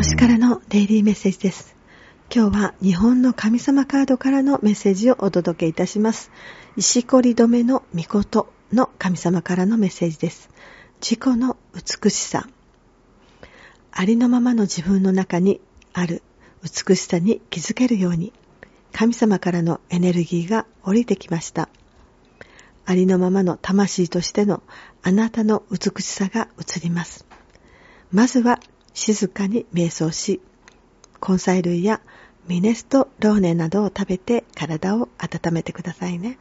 星からのデイリーメッセージです。今日は日本の神様カードからのメッセージをお届けいたします。石こり止めの御事の神様からのメッセージです。自己の美しさ。ありのままの自分の中にある美しさに気づけるように、神様からのエネルギーが降りてきました。ありのままの魂としてのあなたの美しさが映ります。まずは静かに瞑想し、根菜類やミネストローネなどを食べて体を温めてくださいね。